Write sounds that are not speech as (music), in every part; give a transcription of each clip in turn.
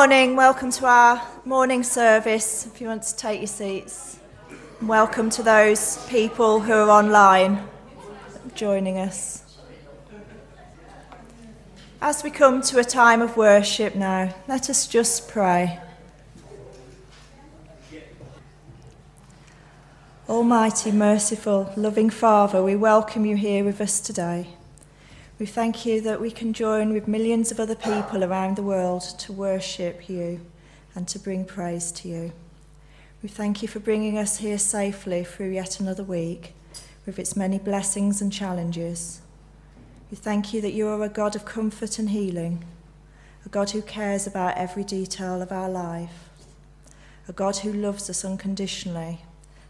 morning. Welcome to our morning service. If you want to take your seats, welcome to those people who are online joining us. As we come to a time of worship now, let us just pray. Almighty, merciful, loving Father, we welcome you here with us today. We thank you that we can join with millions of other people around the world to worship you and to bring praise to you. We thank you for bringing us here safely through yet another week with its many blessings and challenges. We thank you that you are a God of comfort and healing, a God who cares about every detail of our life, a God who loves us unconditionally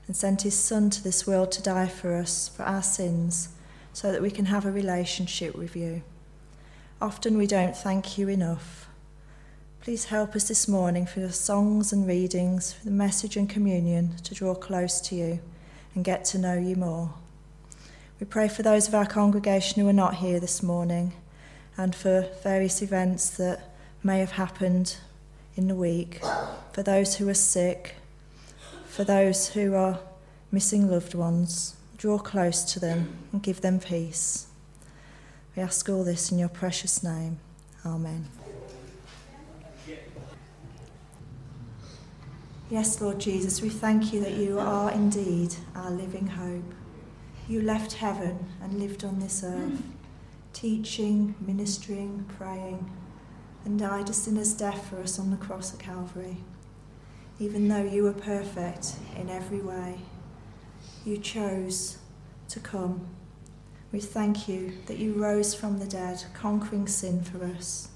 and sent his Son to this world to die for us, for our sins so that we can have a relationship with you. Often we don't thank you enough. Please help us this morning for the songs and readings, for the message and communion to draw close to you and get to know you more. We pray for those of our congregation who are not here this morning and for various events that may have happened in the week, for those who are sick, for those who are missing loved ones. Draw close to them and give them peace. We ask all this in your precious name. Amen. Yes, Lord Jesus, we thank you that you are indeed our living hope. You left heaven and lived on this earth, teaching, ministering, praying, and died a sinner's death for us on the cross at Calvary. Even though you were perfect in every way, you chose to come. We thank you that you rose from the dead, conquering sin for us.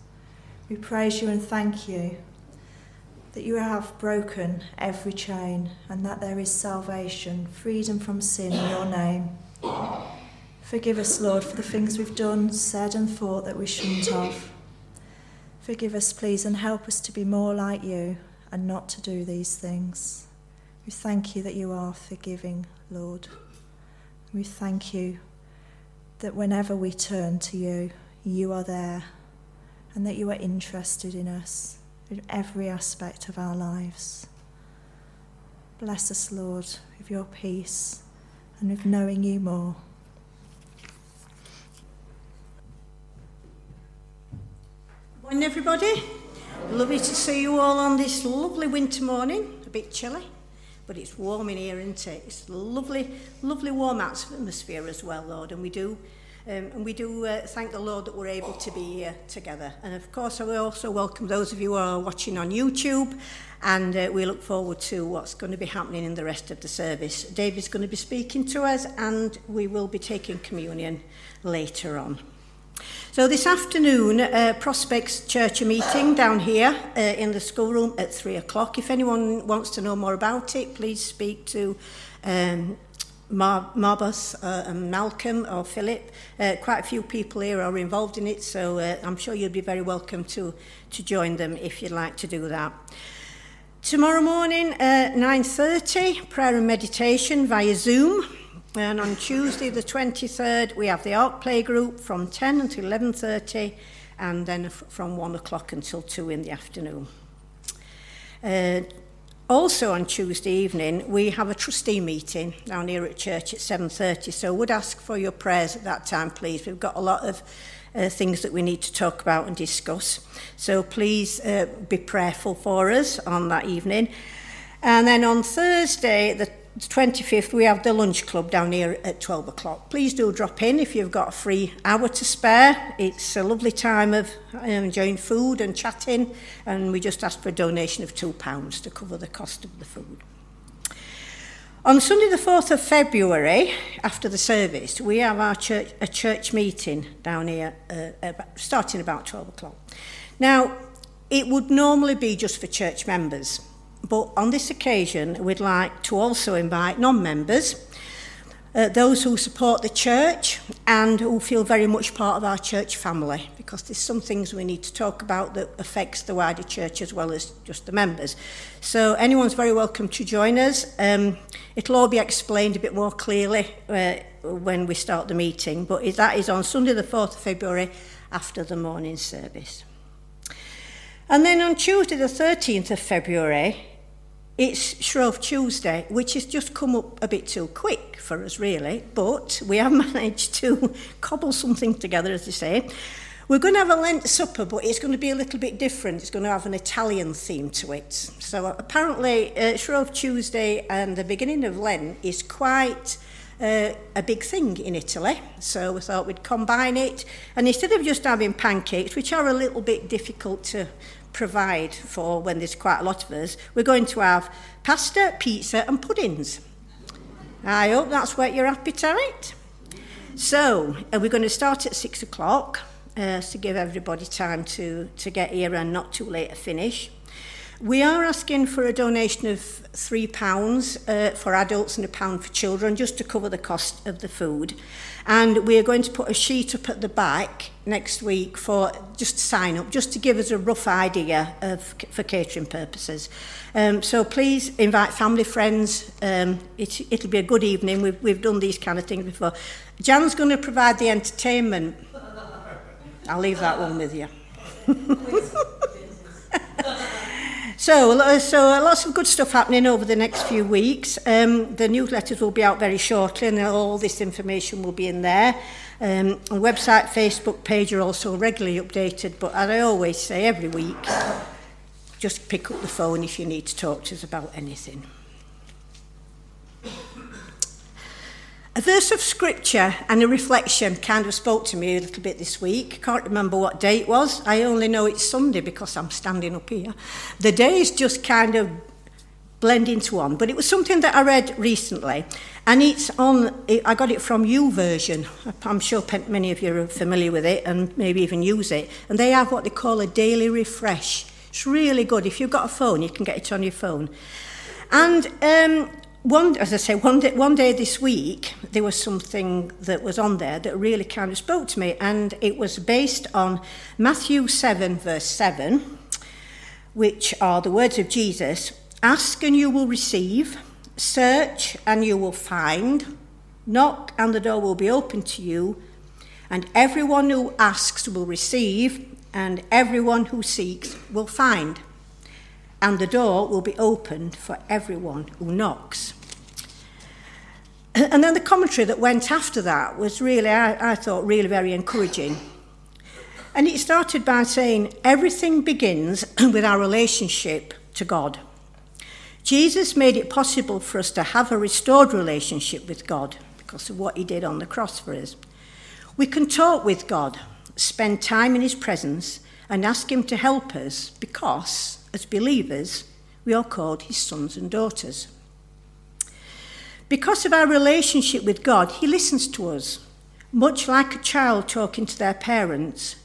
We praise you and thank you that you have broken every chain and that there is salvation, freedom from sin in your name. Forgive us, Lord, for the things we've done, said, and thought that we shouldn't have. Forgive us, please, and help us to be more like you and not to do these things. We thank you that you are forgiving, Lord. We thank you that whenever we turn to you, you are there and that you are interested in us in every aspect of our lives. Bless us, Lord, with your peace and with knowing you more. Morning, everybody. Lovely to see you all on this lovely winter morning. A bit chilly but it's warm in here, isn't it? It's lovely, lovely warm atmosphere as well, Lord, and we do um, and we do uh, thank the Lord that we're able to be here together. And of course, I will also welcome those of you who are watching on YouTube, and uh, we look forward to what's going to be happening in the rest of the service. David's going to be speaking to us, and we will be taking communion later on. So this afternoon, uh, Prospects Church are meeting down here uh, in the schoolroom at three o'clock. If anyone wants to know more about it, please speak to um, Mar Marbus uh, and Malcolm or Philip. Uh, quite a few people here are involved in it, so uh, I'm sure you'll be very welcome to, to join them if you'd like to do that. Tomorrow morning, uh, 9.30, prayer and meditation via Zoom. And on Tuesday the 23rd, we have the art play group from 10 until 11.30 and then from 1 o'clock until 2 in the afternoon. Uh, also on Tuesday evening, we have a trustee meeting down here at church at 7.30, so would ask for your prayers at that time, please. We've got a lot of uh, things that we need to talk about and discuss. So please uh, be prayerful for us on that evening. And then on Thursday, the the 25th, we have the lunch club down here at 12 o'clock. Please do drop in if you've got a free hour to spare. It's a lovely time of um, enjoying food and chatting, and we just ask for a donation of £2 to cover the cost of the food. On Sunday the 4th of February, after the service, we have our church, a church meeting down here, uh, about, starting about 12 o'clock. Now, it would normally be just for church members, But on this occasion, we'd like to also invite non-members, uh, those who support the church and who feel very much part of our church family, because there's some things we need to talk about that affects the wider church as well as just the members. So anyone's very welcome to join us. Um, it'll all be explained a bit more clearly uh, when we start the meeting, but that is on Sunday the 4th of February after the morning service. And then on Tuesday the 13th of February, it's Shrove Tuesday, which has just come up a bit too quick for us, really, but we have (laughs) managed to cobble something together, as they say. We're going to have a Lent supper, but it's going to be a little bit different. It's going to have an Italian theme to it. So apparently, uh, Shrove Tuesday and the beginning of Lent is quite uh, a big thing in Italy. So we thought we'd combine it. And instead of just having pancakes, which are a little bit difficult to provide for when there's quite a lot of us, we're going to have pasta, pizza, and puddings. I hope that's whet your appetite. So, are we going to start at six o'clock uh, to give everybody time to, to get here and not too late to finish. We are asking for a donation of £3 uh, for adults and a pound for children just to cover the cost of the food. And we are going to put a sheet up at the back next week for just sign up, just to give us a rough idea of for catering purposes. Um, so please invite family, friends. Um, it, it'll be a good evening. We've, we've done these kind of things before. Jan's going to provide the entertainment. (laughs) I'll leave that one with you. (laughs) So, so uh, lots of good stuff happening over the next few weeks. Um, the newsletters will be out very shortly and all this information will be in there. Um, the website, Facebook page are also regularly updated, but as I always say every week, just pick up the phone if you need to talk to us about anything. A verse of scripture and a reflection kind of spoke to me a little bit this week. Can't remember what day it was. I only know it's Sunday because I'm standing up here. The days just kind of blend into one, but it was something that I read recently, and it's on. I got it from YouVersion. I'm sure many of you are familiar with it and maybe even use it. And they have what they call a daily refresh. It's really good. If you've got a phone, you can get it on your phone. And um, one, as I say, one day, one day this week, there was something that was on there that really kind of spoke to me, and it was based on Matthew 7, verse 7, which are the words of Jesus Ask and you will receive, search and you will find, knock and the door will be open to you, and everyone who asks will receive, and everyone who seeks will find and the door will be opened for everyone who knocks. And then the commentary that went after that was really, I, I thought, really very encouraging. And it started by saying everything begins (clears throat) with our relationship to God. Jesus made it possible for us to have a restored relationship with God because of what he did on the cross for us. We can talk with God, spend time in his presence, and ask him to help us because as believers, we are called his sons and daughters. Because of our relationship with God, he listens to us. Much like a child talking to their parents,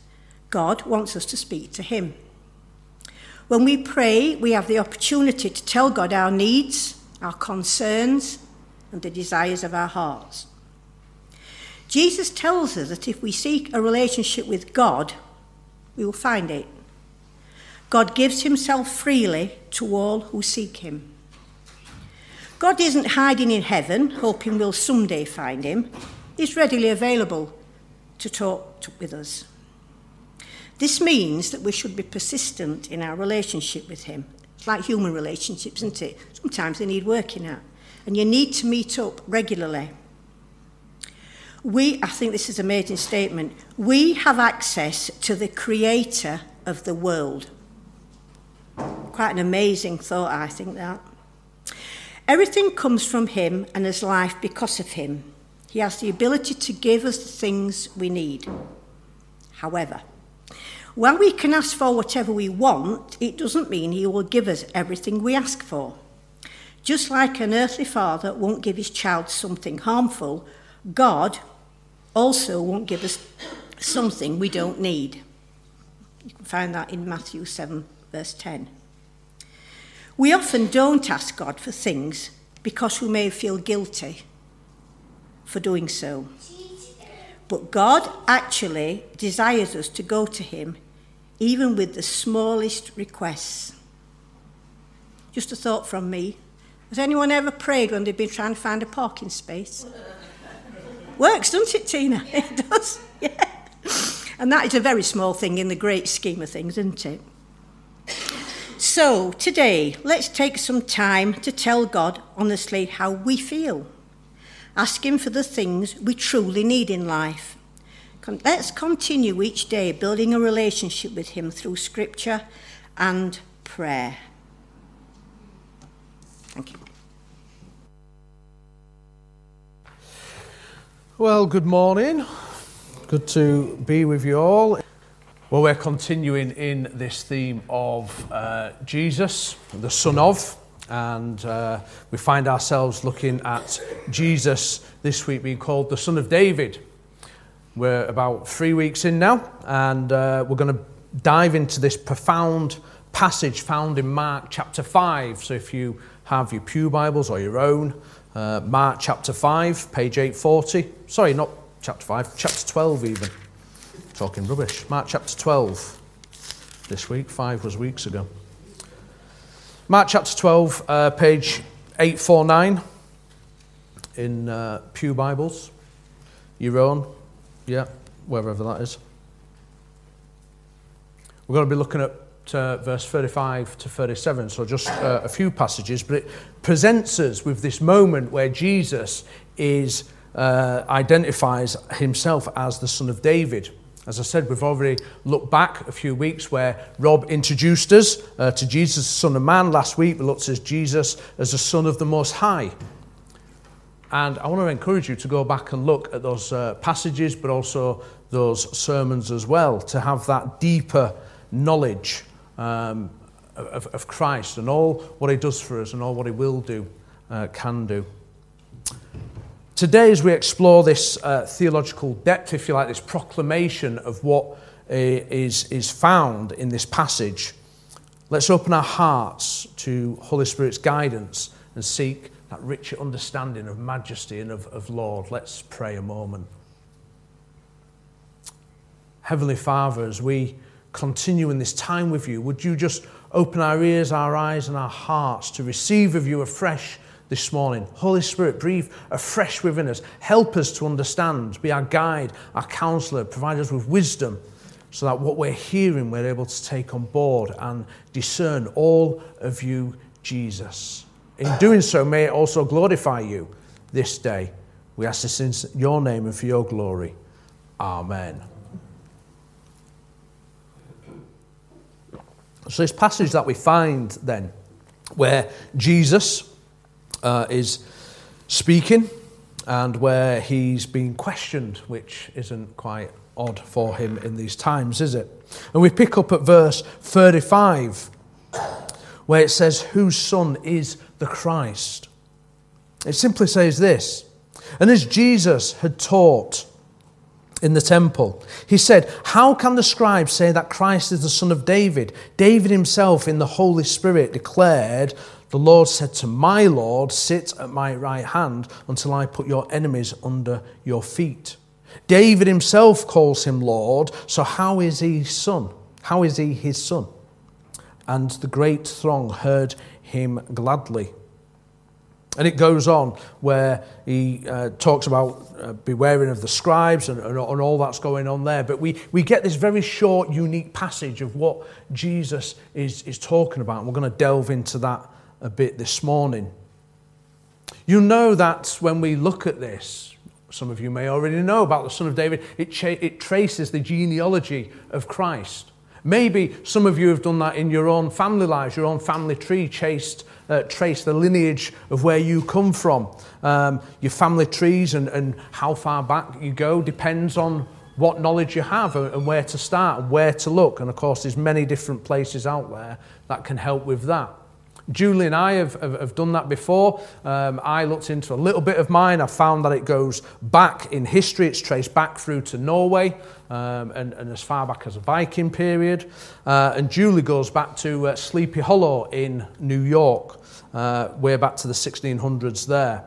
God wants us to speak to him. When we pray, we have the opportunity to tell God our needs, our concerns, and the desires of our hearts. Jesus tells us that if we seek a relationship with God, we will find it. God gives himself freely to all who seek him. God isn't hiding in heaven, hoping we'll someday find him. He's readily available to talk with us. This means that we should be persistent in our relationship with him. It's like human relationships, isn't it? Sometimes they need working at. And you need to meet up regularly. We, I think this is an amazing statement, we have access to the creator of the world. Quite an amazing thought, I think that. Everything comes from Him and is life because of Him. He has the ability to give us the things we need. However, while we can ask for whatever we want, it doesn't mean He will give us everything we ask for. Just like an earthly father won't give his child something harmful, God also won't give us something we don't need. You can find that in Matthew 7 verse 10. We often don't ask God for things because we may feel guilty for doing so. But God actually desires us to go to Him even with the smallest requests. Just a thought from me. Has anyone ever prayed when they've been trying to find a parking space? (laughs) Works, doesn't it, Tina? It does, (laughs) yeah. And that is a very small thing in the great scheme of things, isn't it? So, today, let's take some time to tell God honestly how we feel. Ask Him for the things we truly need in life. Let's continue each day building a relationship with Him through Scripture and prayer. Thank you. Well, good morning. Good to be with you all. Well, we're continuing in this theme of uh, Jesus, the Son of, and uh, we find ourselves looking at Jesus this week being called the Son of David. We're about three weeks in now, and uh, we're going to dive into this profound passage found in Mark chapter 5. So if you have your Pew Bibles or your own, uh, Mark chapter 5, page 840. Sorry, not chapter 5, chapter 12 even. Talking rubbish. Mark chapter 12 this week, 5 was weeks ago. Mark chapter 12, uh, page 849 in uh, Pew Bibles. Your own, yeah, wherever that is. We're going to be looking at uh, verse 35 to 37, so just uh, a few passages, but it presents us with this moment where Jesus is uh, identifies himself as the son of David. As I said, we've already looked back a few weeks where Rob introduced us uh, to Jesus, Son of Man. Last week, we looked at Jesus as the Son of the Most High. And I want to encourage you to go back and look at those uh, passages, but also those sermons as well, to have that deeper knowledge um, of, of Christ and all what He does for us and all what He will do, uh, can do. Today, as we explore this uh, theological depth, if you like, this proclamation of what uh, is, is found in this passage, let's open our hearts to Holy Spirit's guidance and seek that richer understanding of majesty and of, of Lord. Let's pray a moment. Heavenly Father, as we continue in this time with you, would you just open our ears, our eyes, and our hearts to receive of you afresh this morning. Holy Spirit, breathe afresh within us. Help us to understand. Be our guide, our counselor. Provide us with wisdom so that what we're hearing, we're able to take on board and discern all of you, Jesus. In doing so, may it also glorify you this day. We ask this in your name and for your glory. Amen. So, this passage that we find then, where Jesus, uh, is speaking and where he's being questioned, which isn't quite odd for him in these times, is it? And we pick up at verse 35, where it says, Whose son is the Christ? It simply says this And as Jesus had taught in the temple, he said, How can the scribes say that Christ is the son of David? David himself in the Holy Spirit declared, the Lord said to my Lord, Sit at my right hand until I put your enemies under your feet. David himself calls him Lord, so how is he son? How is he his son? And the great throng heard him gladly. And it goes on where he uh, talks about uh, bewaring of the scribes and, and, and, all that's going on there. But we, we get this very short, unique passage of what Jesus is, is talking about. And we're going to delve into that a bit this morning. You know that when we look at this, some of you may already know about the Son of David, it, cha- it traces the genealogy of Christ. Maybe some of you have done that in your own family lives, your own family tree, chased, uh, trace the lineage of where you come from. Um, your family trees and, and how far back you go depends on what knowledge you have and where to start and where to look. And of course, there's many different places out there that can help with that. Julie and I have, have, have done that before. Um, I looked into a little bit of mine. I found that it goes back in history. It's traced back through to Norway um, and, and as far back as a Viking period. Uh, and Julie goes back to uh, Sleepy Hollow in New York, uh, way back to the 1600s there.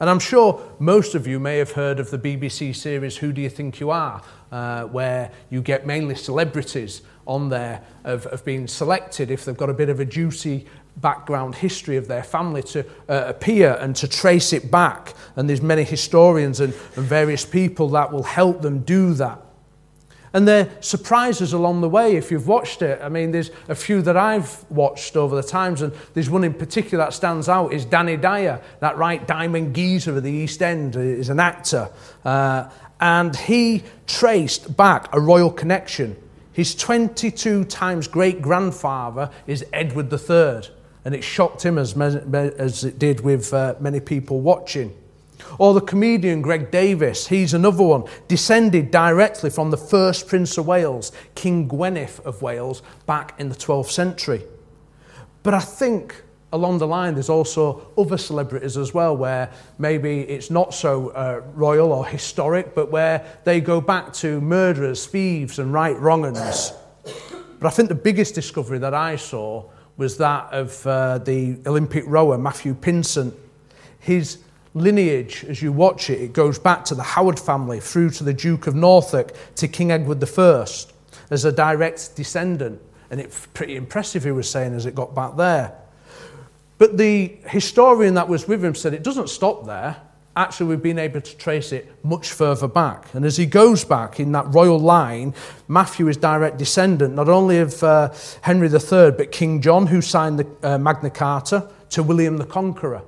And I'm sure most of you may have heard of the BBC series Who Do You Think You Are, uh, where you get mainly celebrities on there of, of being selected if they've got a bit of a juicy background history of their family to uh, appear and to trace it back. And there's many historians and, and various people that will help them do that. And there are surprises along the way if you've watched it. I mean, there's a few that I've watched over the times, and there's one in particular that stands out is Danny Dyer, that right diamond geezer of the East End, is an actor. Uh, and he traced back a royal connection. His 22 times great grandfather is Edward III, and it shocked him as, as it did with uh, many people watching. Or the comedian Greg Davies, he's another one, descended directly from the first Prince of Wales, King Gwynedd of Wales, back in the 12th century. But I think along the line there's also other celebrities as well where maybe it's not so uh, royal or historic, but where they go back to murderers, thieves, and right wrong'uns. But I think the biggest discovery that I saw was that of uh, the Olympic rower Matthew Pinsent. His lineage, as you watch it, it goes back to the Howard family through to the Duke of Norfolk to King Edward I as a direct descendant. And it's pretty impressive, he was saying, as it got back there. But the historian that was with him said it doesn't stop there. Actually, we've been able to trace it much further back. And as he goes back in that royal line, Matthew is direct descendant not only of uh, Henry III, but King John, who signed the uh, Magna Carta, to William the Conqueror.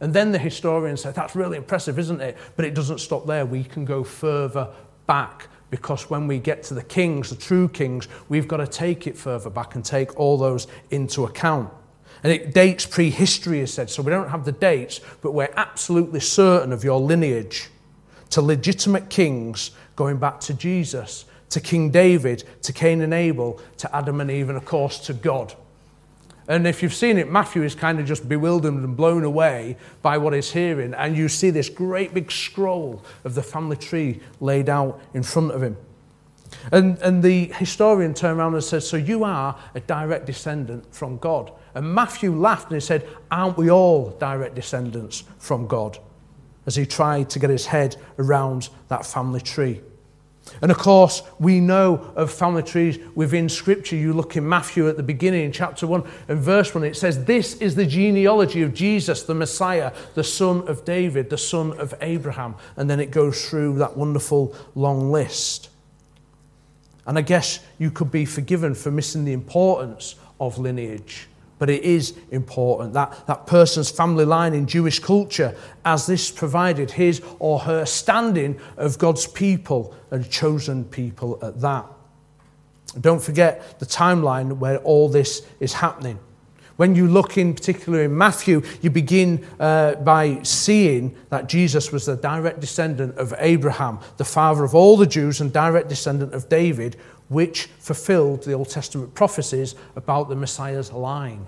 And then the historian said, That's really impressive, isn't it? But it doesn't stop there. We can go further back because when we get to the kings, the true kings, we've got to take it further back and take all those into account. And it dates prehistory, is said, so we don't have the dates, but we're absolutely certain of your lineage to legitimate kings going back to Jesus, to King David, to Cain and Abel, to Adam and Eve, and of course to God. And if you've seen it, Matthew is kind of just bewildered and blown away by what he's hearing. And you see this great big scroll of the family tree laid out in front of him. And, and the historian turned around and said, So you are a direct descendant from God. And Matthew laughed and he said, Aren't we all direct descendants from God? As he tried to get his head around that family tree. And of course, we know of family trees within Scripture. You look in Matthew at the beginning, in chapter 1 and verse 1, it says, This is the genealogy of Jesus, the Messiah, the son of David, the son of Abraham. And then it goes through that wonderful long list. And I guess you could be forgiven for missing the importance of lineage but it is important that that person's family line in Jewish culture, as this provided his or her standing of God's people and chosen people at that. Don't forget the timeline where all this is happening. When you look in particular in Matthew, you begin uh, by seeing that Jesus was the direct descendant of Abraham, the father of all the Jews, and direct descendant of David, which fulfilled the Old Testament prophecies about the Messiah's line.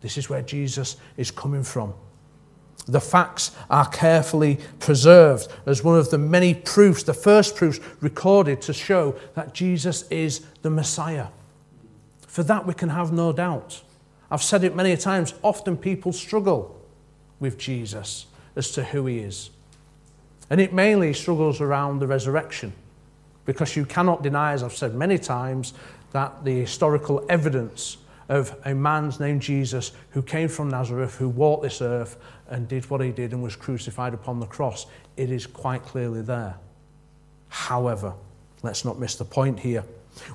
This is where Jesus is coming from. The facts are carefully preserved as one of the many proofs, the first proofs recorded to show that Jesus is the Messiah. For that we can have no doubt. I've said it many times, often people struggle with Jesus as to who he is. And it mainly struggles around the resurrection. Because you cannot deny, as I've said many times, that the historical evidence of a man named Jesus who came from Nazareth, who walked this earth and did what he did and was crucified upon the cross. It is quite clearly there. However, let's not miss the point here.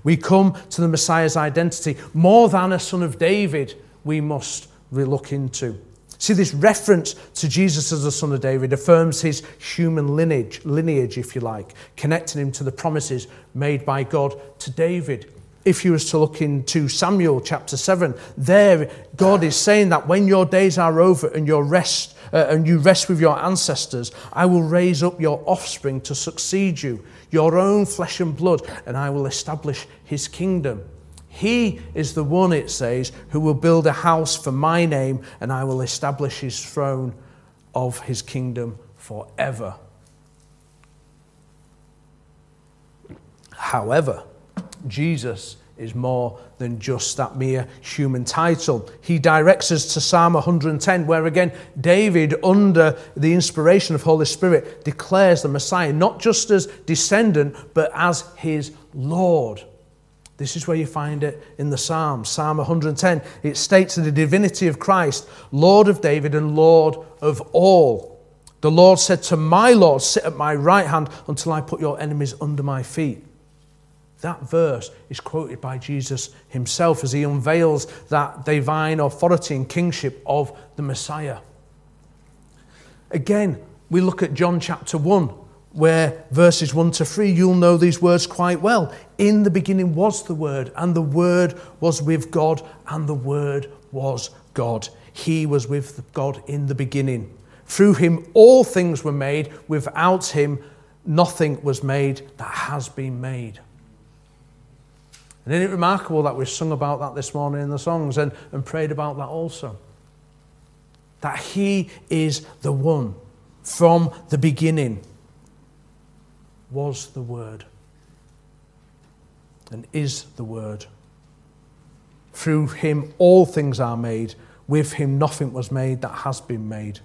We come to the Messiah's identity more than a son of David, we must look into. See, this reference to Jesus as the son of David affirms his human lineage, lineage, if you like, connecting him to the promises made by God to David. If you was to look into Samuel chapter 7, there God is saying that when your days are over and your rest uh, and you rest with your ancestors, I will raise up your offspring to succeed you, your own flesh and blood, and I will establish his kingdom. He is the one, it says, who will build a house for my name, and I will establish his throne of his kingdom forever. However, Jesus is more than just that mere human title. He directs us to Psalm 110, where again, David, under the inspiration of Holy Spirit, declares the Messiah not just as descendant, but as his Lord. This is where you find it in the Psalms. Psalm 110, it states the divinity of Christ, Lord of David and Lord of all. The Lord said to my Lord, Sit at my right hand until I put your enemies under my feet. That verse is quoted by Jesus himself as he unveils that divine authority and kingship of the Messiah. Again, we look at John chapter 1, where verses 1 to 3, you'll know these words quite well. In the beginning was the Word, and the Word was with God, and the Word was God. He was with God in the beginning. Through him all things were made. Without him nothing was made that has been made. And isn't it remarkable that we sung about that this morning in the songs and, and prayed about that also? That he is the one from the beginning was the Word and is the Word. Through him all things are made. With him nothing was made that has been made.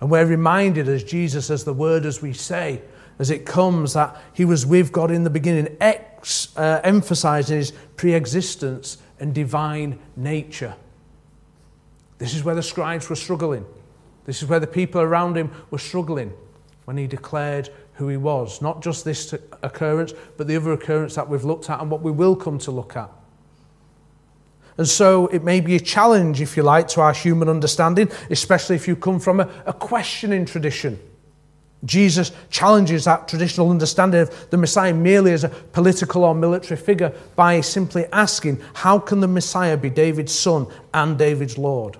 And we're reminded as Jesus, as the Word as we say, as it comes, that he was with God in the beginning, ex, uh, emphasizing his pre existence and divine nature. This is where the scribes were struggling. This is where the people around him were struggling when he declared who he was. Not just this occurrence, but the other occurrence that we've looked at and what we will come to look at. And so it may be a challenge, if you like, to our human understanding, especially if you come from a, a questioning tradition. Jesus challenges that traditional understanding of the Messiah merely as a political or military figure by simply asking, How can the Messiah be David's son and David's Lord?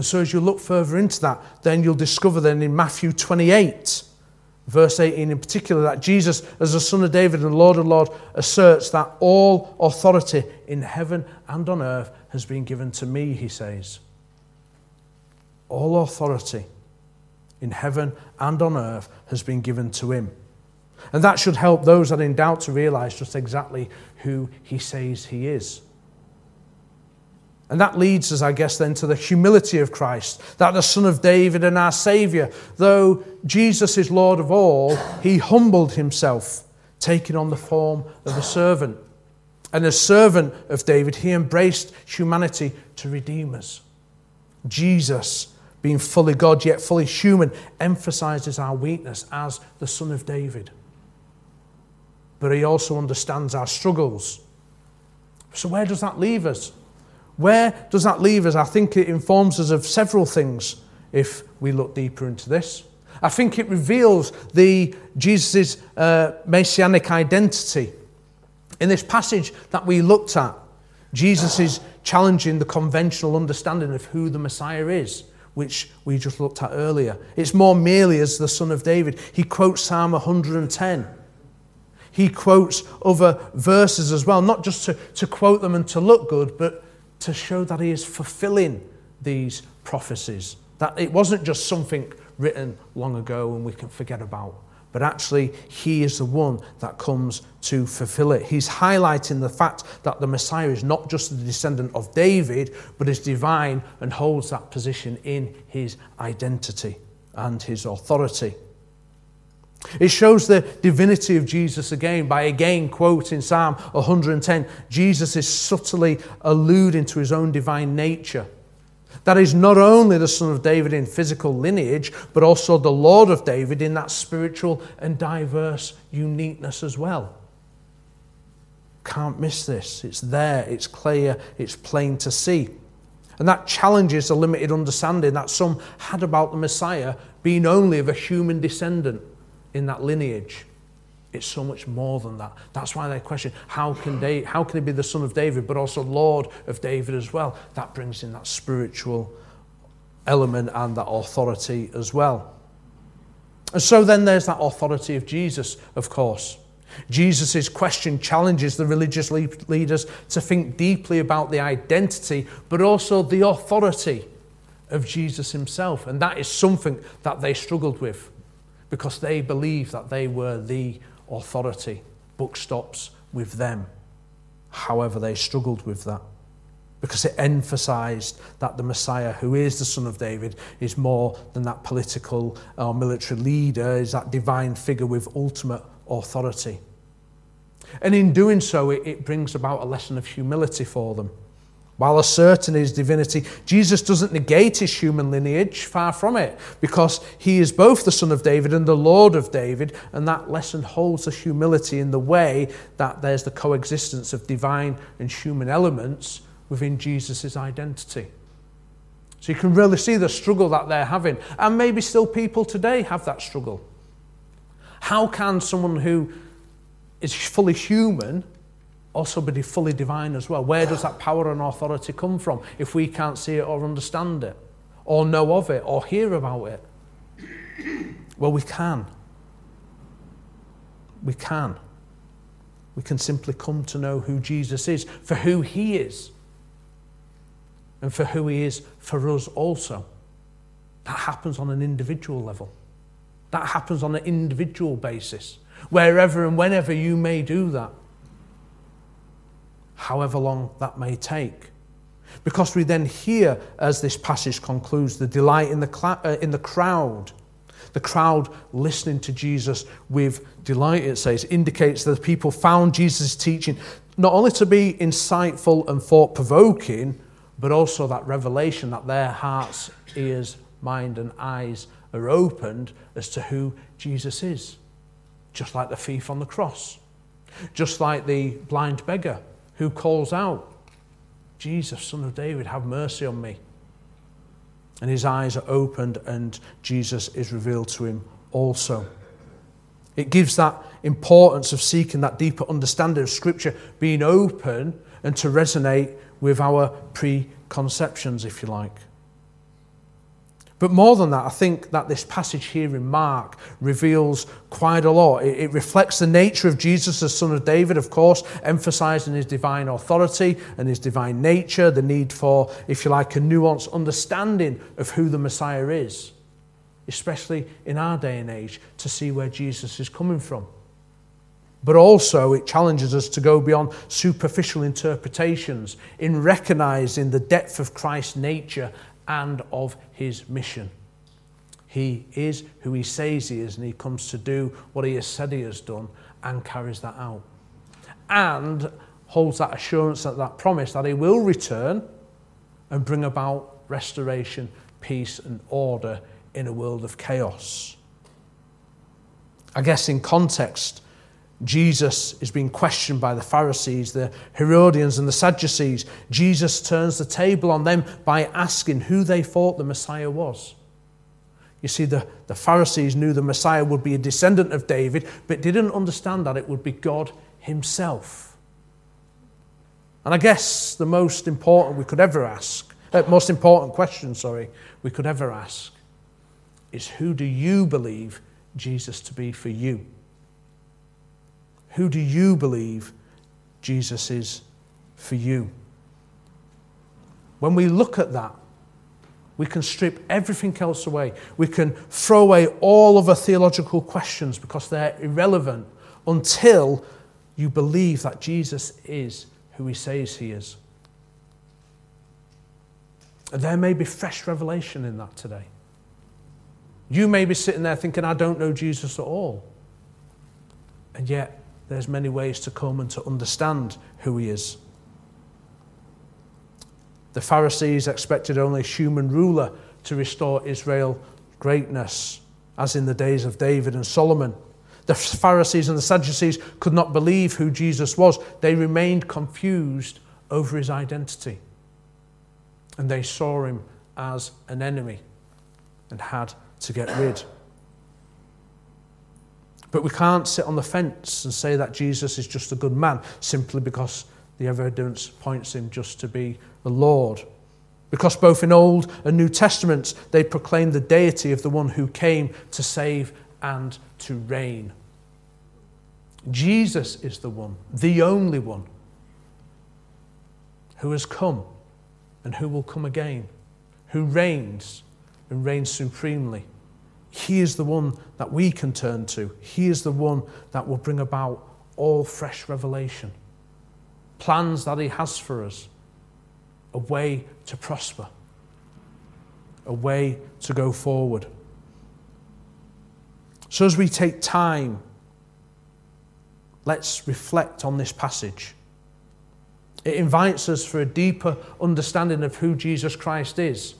And so, as you look further into that, then you'll discover then in Matthew 28, verse 18 in particular, that Jesus, as the Son of David and Lord of Lord, asserts that all authority in heaven and on earth has been given to me, he says. All authority in heaven and on earth has been given to him. And that should help those that are in doubt to realize just exactly who he says he is. And that leads us, I guess, then to the humility of Christ, that the Son of David and our Saviour, though Jesus is Lord of all, he humbled himself, taking on the form of a servant. And as servant of David, he embraced humanity to redeem us. Jesus being fully God yet fully human, emphasizes our weakness as the Son of David. But he also understands our struggles. So, where does that leave us? Where does that leave us? I think it informs us of several things if we look deeper into this. I think it reveals the Jesus' uh, messianic identity. In this passage that we looked at, Jesus is challenging the conventional understanding of who the Messiah is which we just looked at earlier. It's more merely as the son of David. He quotes Psalm 110. He quotes other verses as well, not just to, to quote them and to look good, but to show that he is fulfilling these prophecies. That it wasn't just something written long ago and we can forget about but actually he is the one that comes to fulfill it. He's highlighting the fact that the Messiah is not just the descendant of David, but is divine and holds that position in his identity and his authority. It shows the divinity of Jesus again by again quoting Psalm 110. Jesus is subtly alluding to his own divine nature. That is not only the son of David in physical lineage, but also the Lord of David in that spiritual and diverse uniqueness as well. Can't miss this. It's there, it's clear, it's plain to see. And that challenges the limited understanding that some had about the Messiah being only of a human descendant in that lineage. It's so much more than that. That's why they question how can, they, how can he be the son of David, but also Lord of David as well? That brings in that spiritual element and that authority as well. And so then there's that authority of Jesus, of course. Jesus' question challenges the religious leaders to think deeply about the identity, but also the authority of Jesus himself. And that is something that they struggled with because they believed that they were the authority. Book stops with them. However, they struggled with that because it emphasized that the Messiah, who is the Son of David, is more than that political or military leader, is that divine figure with ultimate authority. And in doing so, it, it brings about a lesson of humility for them. While asserting his divinity, Jesus doesn't negate his human lineage, far from it, because he is both the Son of David and the Lord of David, and that lesson holds the humility in the way that there's the coexistence of divine and human elements within Jesus' identity. So you can really see the struggle that they're having, and maybe still people today have that struggle. How can someone who is fully human also be fully divine as well. Where does that power and authority come from if we can't see it or understand it, or know of it, or hear about it? Well, we can. We can. We can simply come to know who Jesus is, for who he is, and for who he is for us also. That happens on an individual level. That happens on an individual basis. Wherever and whenever you may do that however long that may take. Because we then hear, as this passage concludes, the delight in the, cl- uh, in the crowd. The crowd listening to Jesus with delight, it says, indicates that the people found Jesus' teaching not only to be insightful and thought provoking, but also that revelation that their hearts, ears, mind, and eyes are opened as to who Jesus is. Just like the thief on the cross, just like the blind beggar who calls out, Jesus, Son of David, have mercy on me. And his eyes are opened, and Jesus is revealed to him also. It gives that importance of seeking that deeper understanding of Scripture being open and to resonate with our preconceptions, if you like. But more than that, I think that this passage here in Mark reveals quite a lot. It, it, reflects the nature of Jesus as Son of David, of course, emphasizing his divine authority and his divine nature, the need for, if you like, a nuanced understanding of who the Messiah is, especially in our day and age, to see where Jesus is coming from. But also, it challenges us to go beyond superficial interpretations in recognizing the depth of Christ's nature and of his mission. He is who he says he is, and he comes to do what he has said he has done and carries that out. And holds that assurance, that, that promise that he will return and bring about restoration, peace, and order in a world of chaos. I guess in context, Jesus is being questioned by the Pharisees, the Herodians, and the Sadducees. Jesus turns the table on them by asking who they thought the Messiah was. You see, the, the Pharisees knew the Messiah would be a descendant of David, but didn't understand that it would be God Himself. And I guess the most important we could ever ask, uh, most important question, sorry, we could ever ask is who do you believe Jesus to be for you? Who do you believe Jesus is for you? When we look at that, we can strip everything else away. We can throw away all other theological questions because they're irrelevant until you believe that Jesus is who he says he is. There may be fresh revelation in that today. You may be sitting there thinking, I don't know Jesus at all. And yet, there's many ways to come and to understand who he is. The Pharisees expected only a human ruler to restore Israel greatness, as in the days of David and Solomon. The Pharisees and the Sadducees could not believe who Jesus was. They remained confused over his identity. And they saw him as an enemy and had to get rid. But we can't sit on the fence and say that Jesus is just a good man simply because the evidence points him just to be the Lord. Because both in Old and New Testaments, they proclaim the deity of the one who came to save and to reign. Jesus is the one, the only one, who has come and who will come again, who reigns and reigns supremely. He is the one that we can turn to. He is the one that will bring about all fresh revelation, plans that He has for us, a way to prosper, a way to go forward. So, as we take time, let's reflect on this passage It invites us for a deeper understanding of who Jesus Christ is.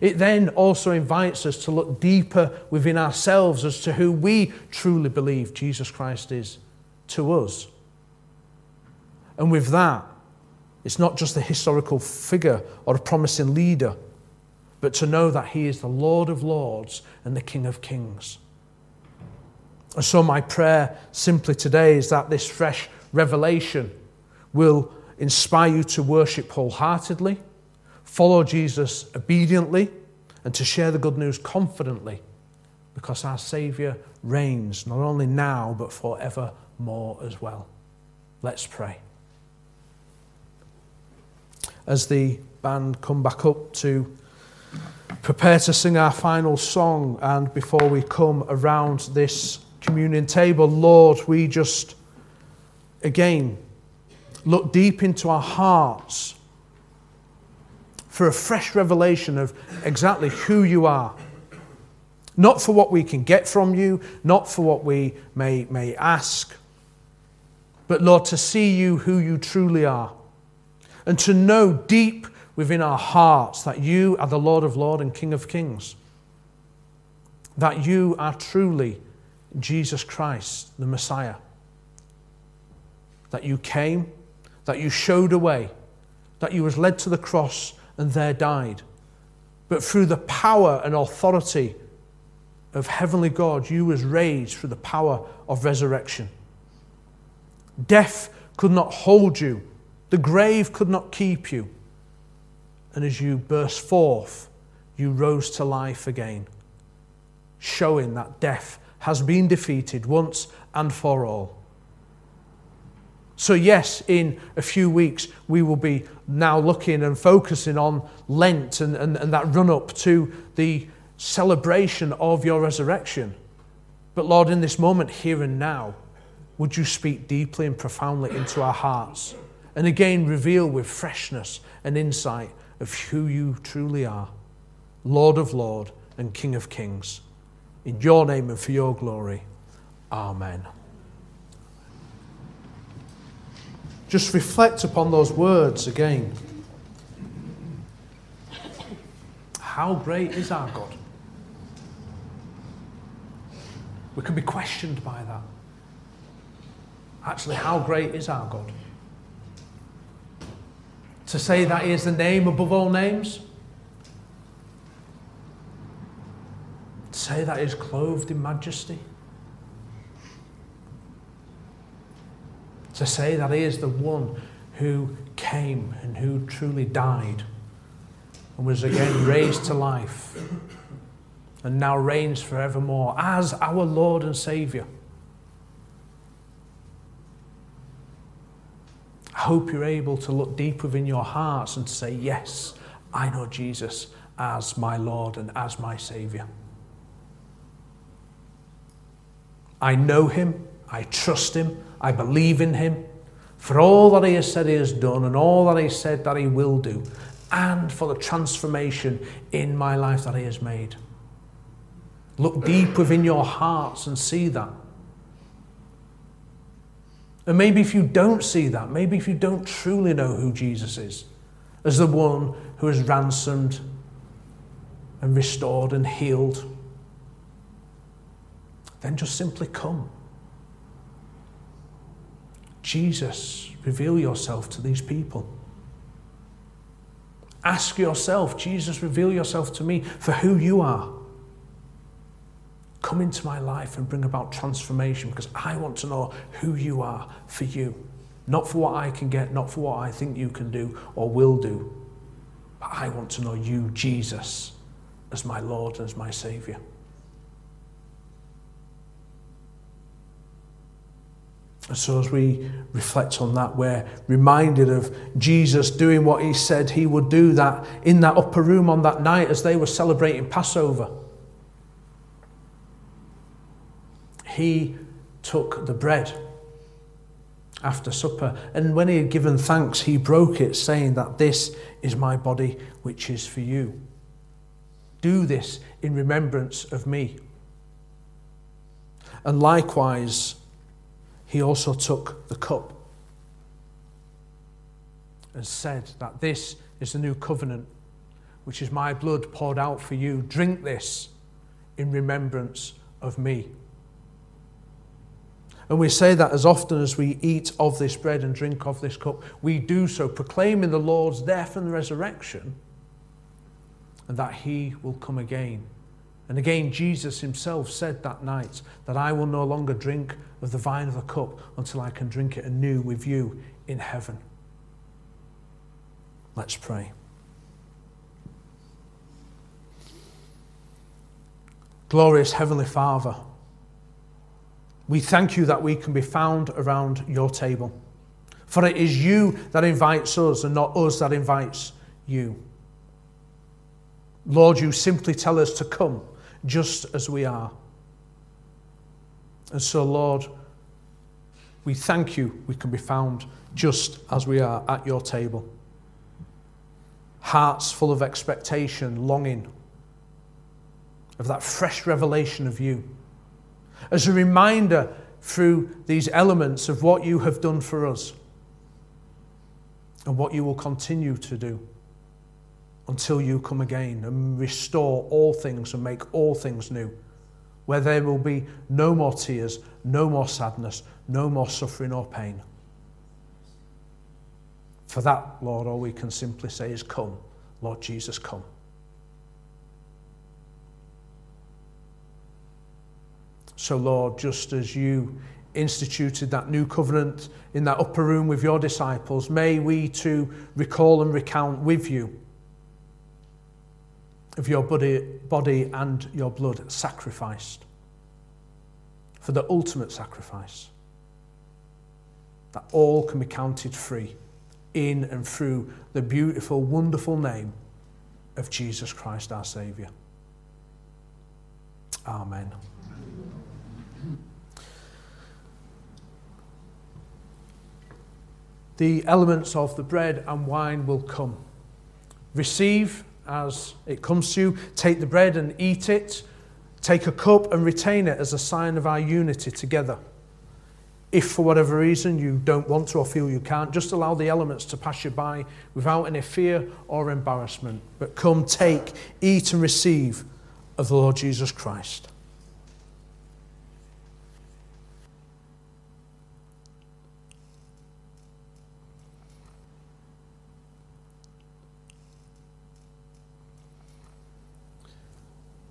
It then also invites us to look deeper within ourselves as to who we truly believe Jesus Christ is to us. And with that, it's not just a historical figure or a promising leader, but to know that he is the Lord of Lords and the King of Kings. And so, my prayer simply today is that this fresh revelation will inspire you to worship wholeheartedly, follow Jesus obediently, and to share the good news confidently, because our Saviour reigns not only now but forevermore as well. Let's pray. As the band come back up to prepare to sing our final song, and before we come around this communion table, Lord, we just again look deep into our hearts for a fresh revelation of exactly who you are. Not for what we can get from you, not for what we may, may ask, but Lord, to see you who you truly are and to know deep within our hearts that you are the Lord of Lords and King of Kings, that you are truly Jesus Christ, the Messiah. That you came, that you showed a way, that you was led to the cross and there died. But through the power and authority of heavenly God, you was raised through the power of resurrection. Death could not hold you, the grave could not keep you. And as you burst forth, you rose to life again, showing that death has been defeated once and for all. So, yes, in a few weeks, we will be now looking and focusing on Lent and, and, and that run up to the celebration of your resurrection. But, Lord, in this moment, here and now, would you speak deeply and profoundly into our hearts and again reveal with freshness and insight of who you truly are Lord of Lords and King of Kings. In your name and for your glory. Amen. Just reflect upon those words again. How great is our God? We can be questioned by that. Actually, how great is our God? To say that He is the name above all names? To say that He is clothed in majesty? To say that he is the one who came and who truly died and was again (coughs) raised to life and now reigns forevermore as our Lord and Saviour. I hope you're able to look deep within your hearts and say, Yes, I know Jesus as my Lord and as my Saviour. I know him, I trust him, I believe in him for all that he has said he has done and all that he said that he will do, and for the transformation in my life that he has made. Look deep within your hearts and see that. And maybe if you don't see that, maybe if you don't truly know who Jesus is, as the one who has ransomed and restored and healed then just simply come. Jesus, reveal yourself to these people. Ask yourself, Jesus, reveal yourself to me for who you are. Come into my life and bring about transformation because I want to know who you are for you. Not for what I can get, not for what I think you can do or will do, but I want to know you, Jesus, as my Lord and as my Saviour. So, as we reflect on that, we're reminded of Jesus doing what he said he would do that in that upper room on that night as they were celebrating Passover. He took the bread after supper, and when he had given thanks, he broke it, saying that this is my body, which is for you. Do this in remembrance of me. And likewise, he also took the cup. and said that this is the new covenant, which is my blood poured out for you. Drink this in remembrance of me. And we say that as often as we eat of this bread and drink of this cup, we do so proclaiming the Lord's death and resurrection and that he will come again. And again, Jesus himself said that night that I will no longer drink of the vine of the cup until I can drink it anew with you in heaven. Let's pray. Glorious Heavenly Father, we thank you that we can be found around your table. For it is you that invites us and not us that invites you. Lord, you simply tell us to come just as we are. And so, Lord, we thank you we can be found just as we are at your table. Hearts full of expectation, longing of that fresh revelation of you. As a reminder through these elements of what you have done for us and what you will continue to do until you come again and restore all things and make all things new, where there will be no more tears, no more sadness, no more suffering or pain. For that, Lord, all we can simply say is, Come, Lord Jesus, come. So, Lord, just as you instituted that new covenant in that upper room with your disciples, may we too recall and recount with you of your body, body and your blood sacrificed for the ultimate sacrifice. That all can be counted free in and through the beautiful, wonderful name of Jesus Christ our Saviour. Amen. The elements of the bread and wine will come. Receive as it comes to you. Take the bread and eat it. Take a cup and retain it as a sign of our unity together. If for whatever reason you don't want to or feel you can't, just allow the elements to pass you by without any fear or embarrassment. But come, take, eat, and receive of the Lord Jesus Christ.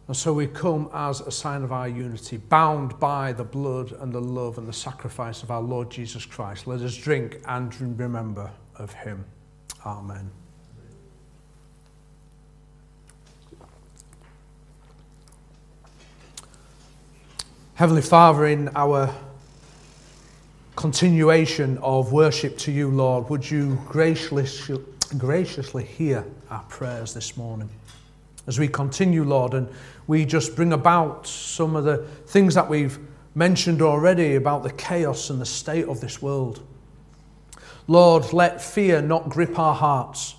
And so we come as a sign of our unity, bound by the blood and the love and the sacrifice of our Lord Jesus Christ. Let us drink and remember of him. Amen. Heavenly Father, in our continuation of worship to you, Lord, would you graciously, graciously hear our prayers this morning? As we continue, Lord, and we just bring about some of the things that we've mentioned already about the chaos and the state of this world. Lord, let fear not grip our hearts.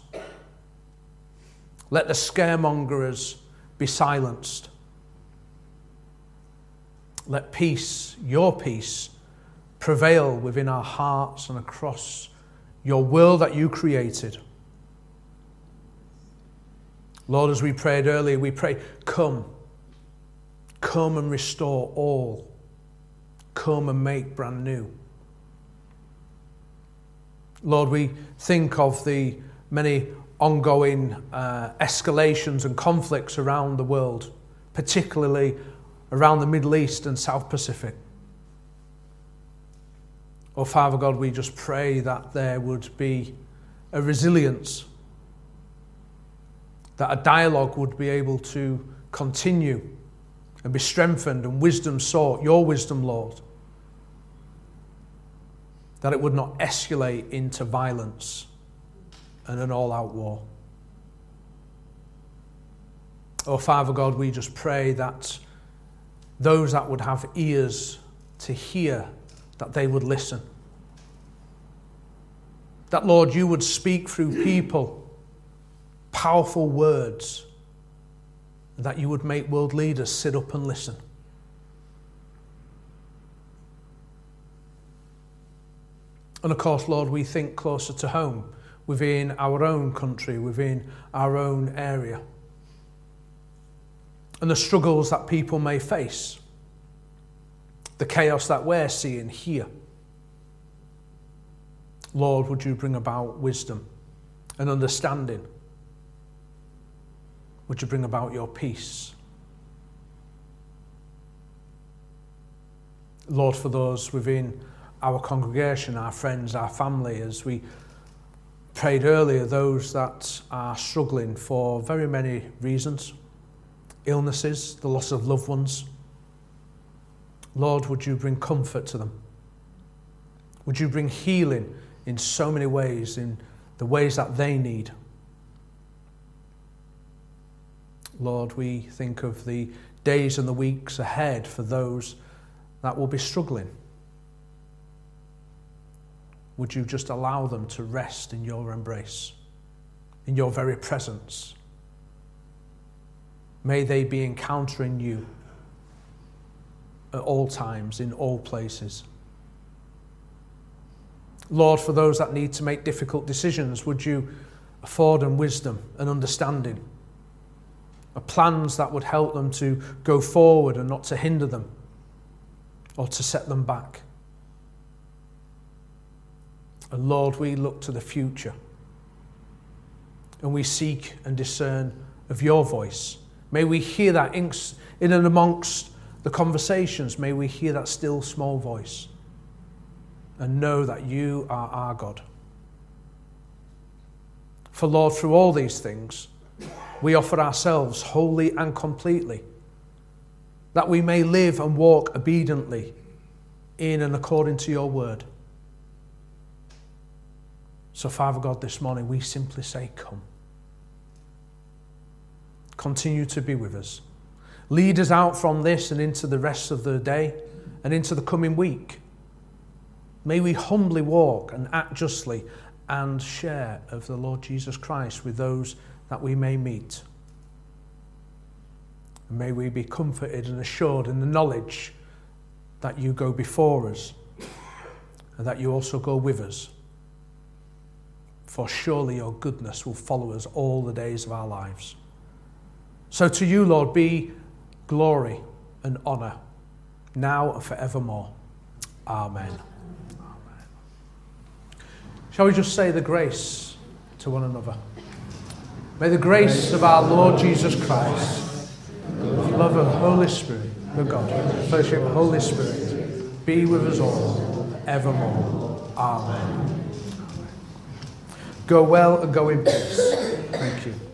Let the scaremongers be silenced. Let peace, your peace, prevail within our hearts and across your world that you created. Lord, as we prayed earlier, we pray, come. Come and restore all. Come and make brand new. Lord, we think of the many ongoing uh, escalations and conflicts around the world, particularly around the Middle East and South Pacific. Oh, Father God, we just pray that there would be a resilience, that a dialogue would be able to continue and be strengthened and wisdom sought, your wisdom, Lord. That it would not escalate into violence and an all out war. Oh, Father God, we just pray that those that would have ears to hear, that they would listen. That, Lord, you would speak through people powerful words that you would make world leaders sit up and listen. And of course, Lord, we think closer to home within our own country, within our own area, and the struggles that people may face, the chaos that we're seeing here. Lord, would you bring about wisdom and understanding? Would you bring about your peace? Lord, for those within our congregation, our friends, our family, as we prayed earlier, those that are struggling for very many reasons illnesses, the loss of loved ones. Lord, would you bring comfort to them? Would you bring healing in so many ways, in the ways that they need? Lord, we think of the days and the weeks ahead for those that will be struggling. Would you just allow them to rest in your embrace, in your very presence? May they be encountering you at all times, in all places. Lord, for those that need to make difficult decisions, would you afford them wisdom and understanding? Plans that would help them to go forward and not to hinder them or to set them back. And Lord, we look to the future and we seek and discern of your voice. May we hear that in and amongst the conversations. May we hear that still small voice and know that you are our God. For Lord, through all these things, we offer ourselves wholly and completely that we may live and walk obediently in and according to your word. So, Father God, this morning we simply say, Come. Continue to be with us. Lead us out from this and into the rest of the day and into the coming week. May we humbly walk and act justly and share of the Lord Jesus Christ with those that we may meet. And may we be comforted and assured in the knowledge that you go before us and that you also go with us. For surely your goodness will follow us all the days of our lives. So to you, Lord, be glory and honour now and forevermore. Amen. Amen. Shall we just say the grace to one another? May the grace of our Lord Jesus Christ the love of the Holy Spirit, the God, the fellowship of Holy Spirit, be with us all evermore. Amen. Go well and go in peace. Thank you.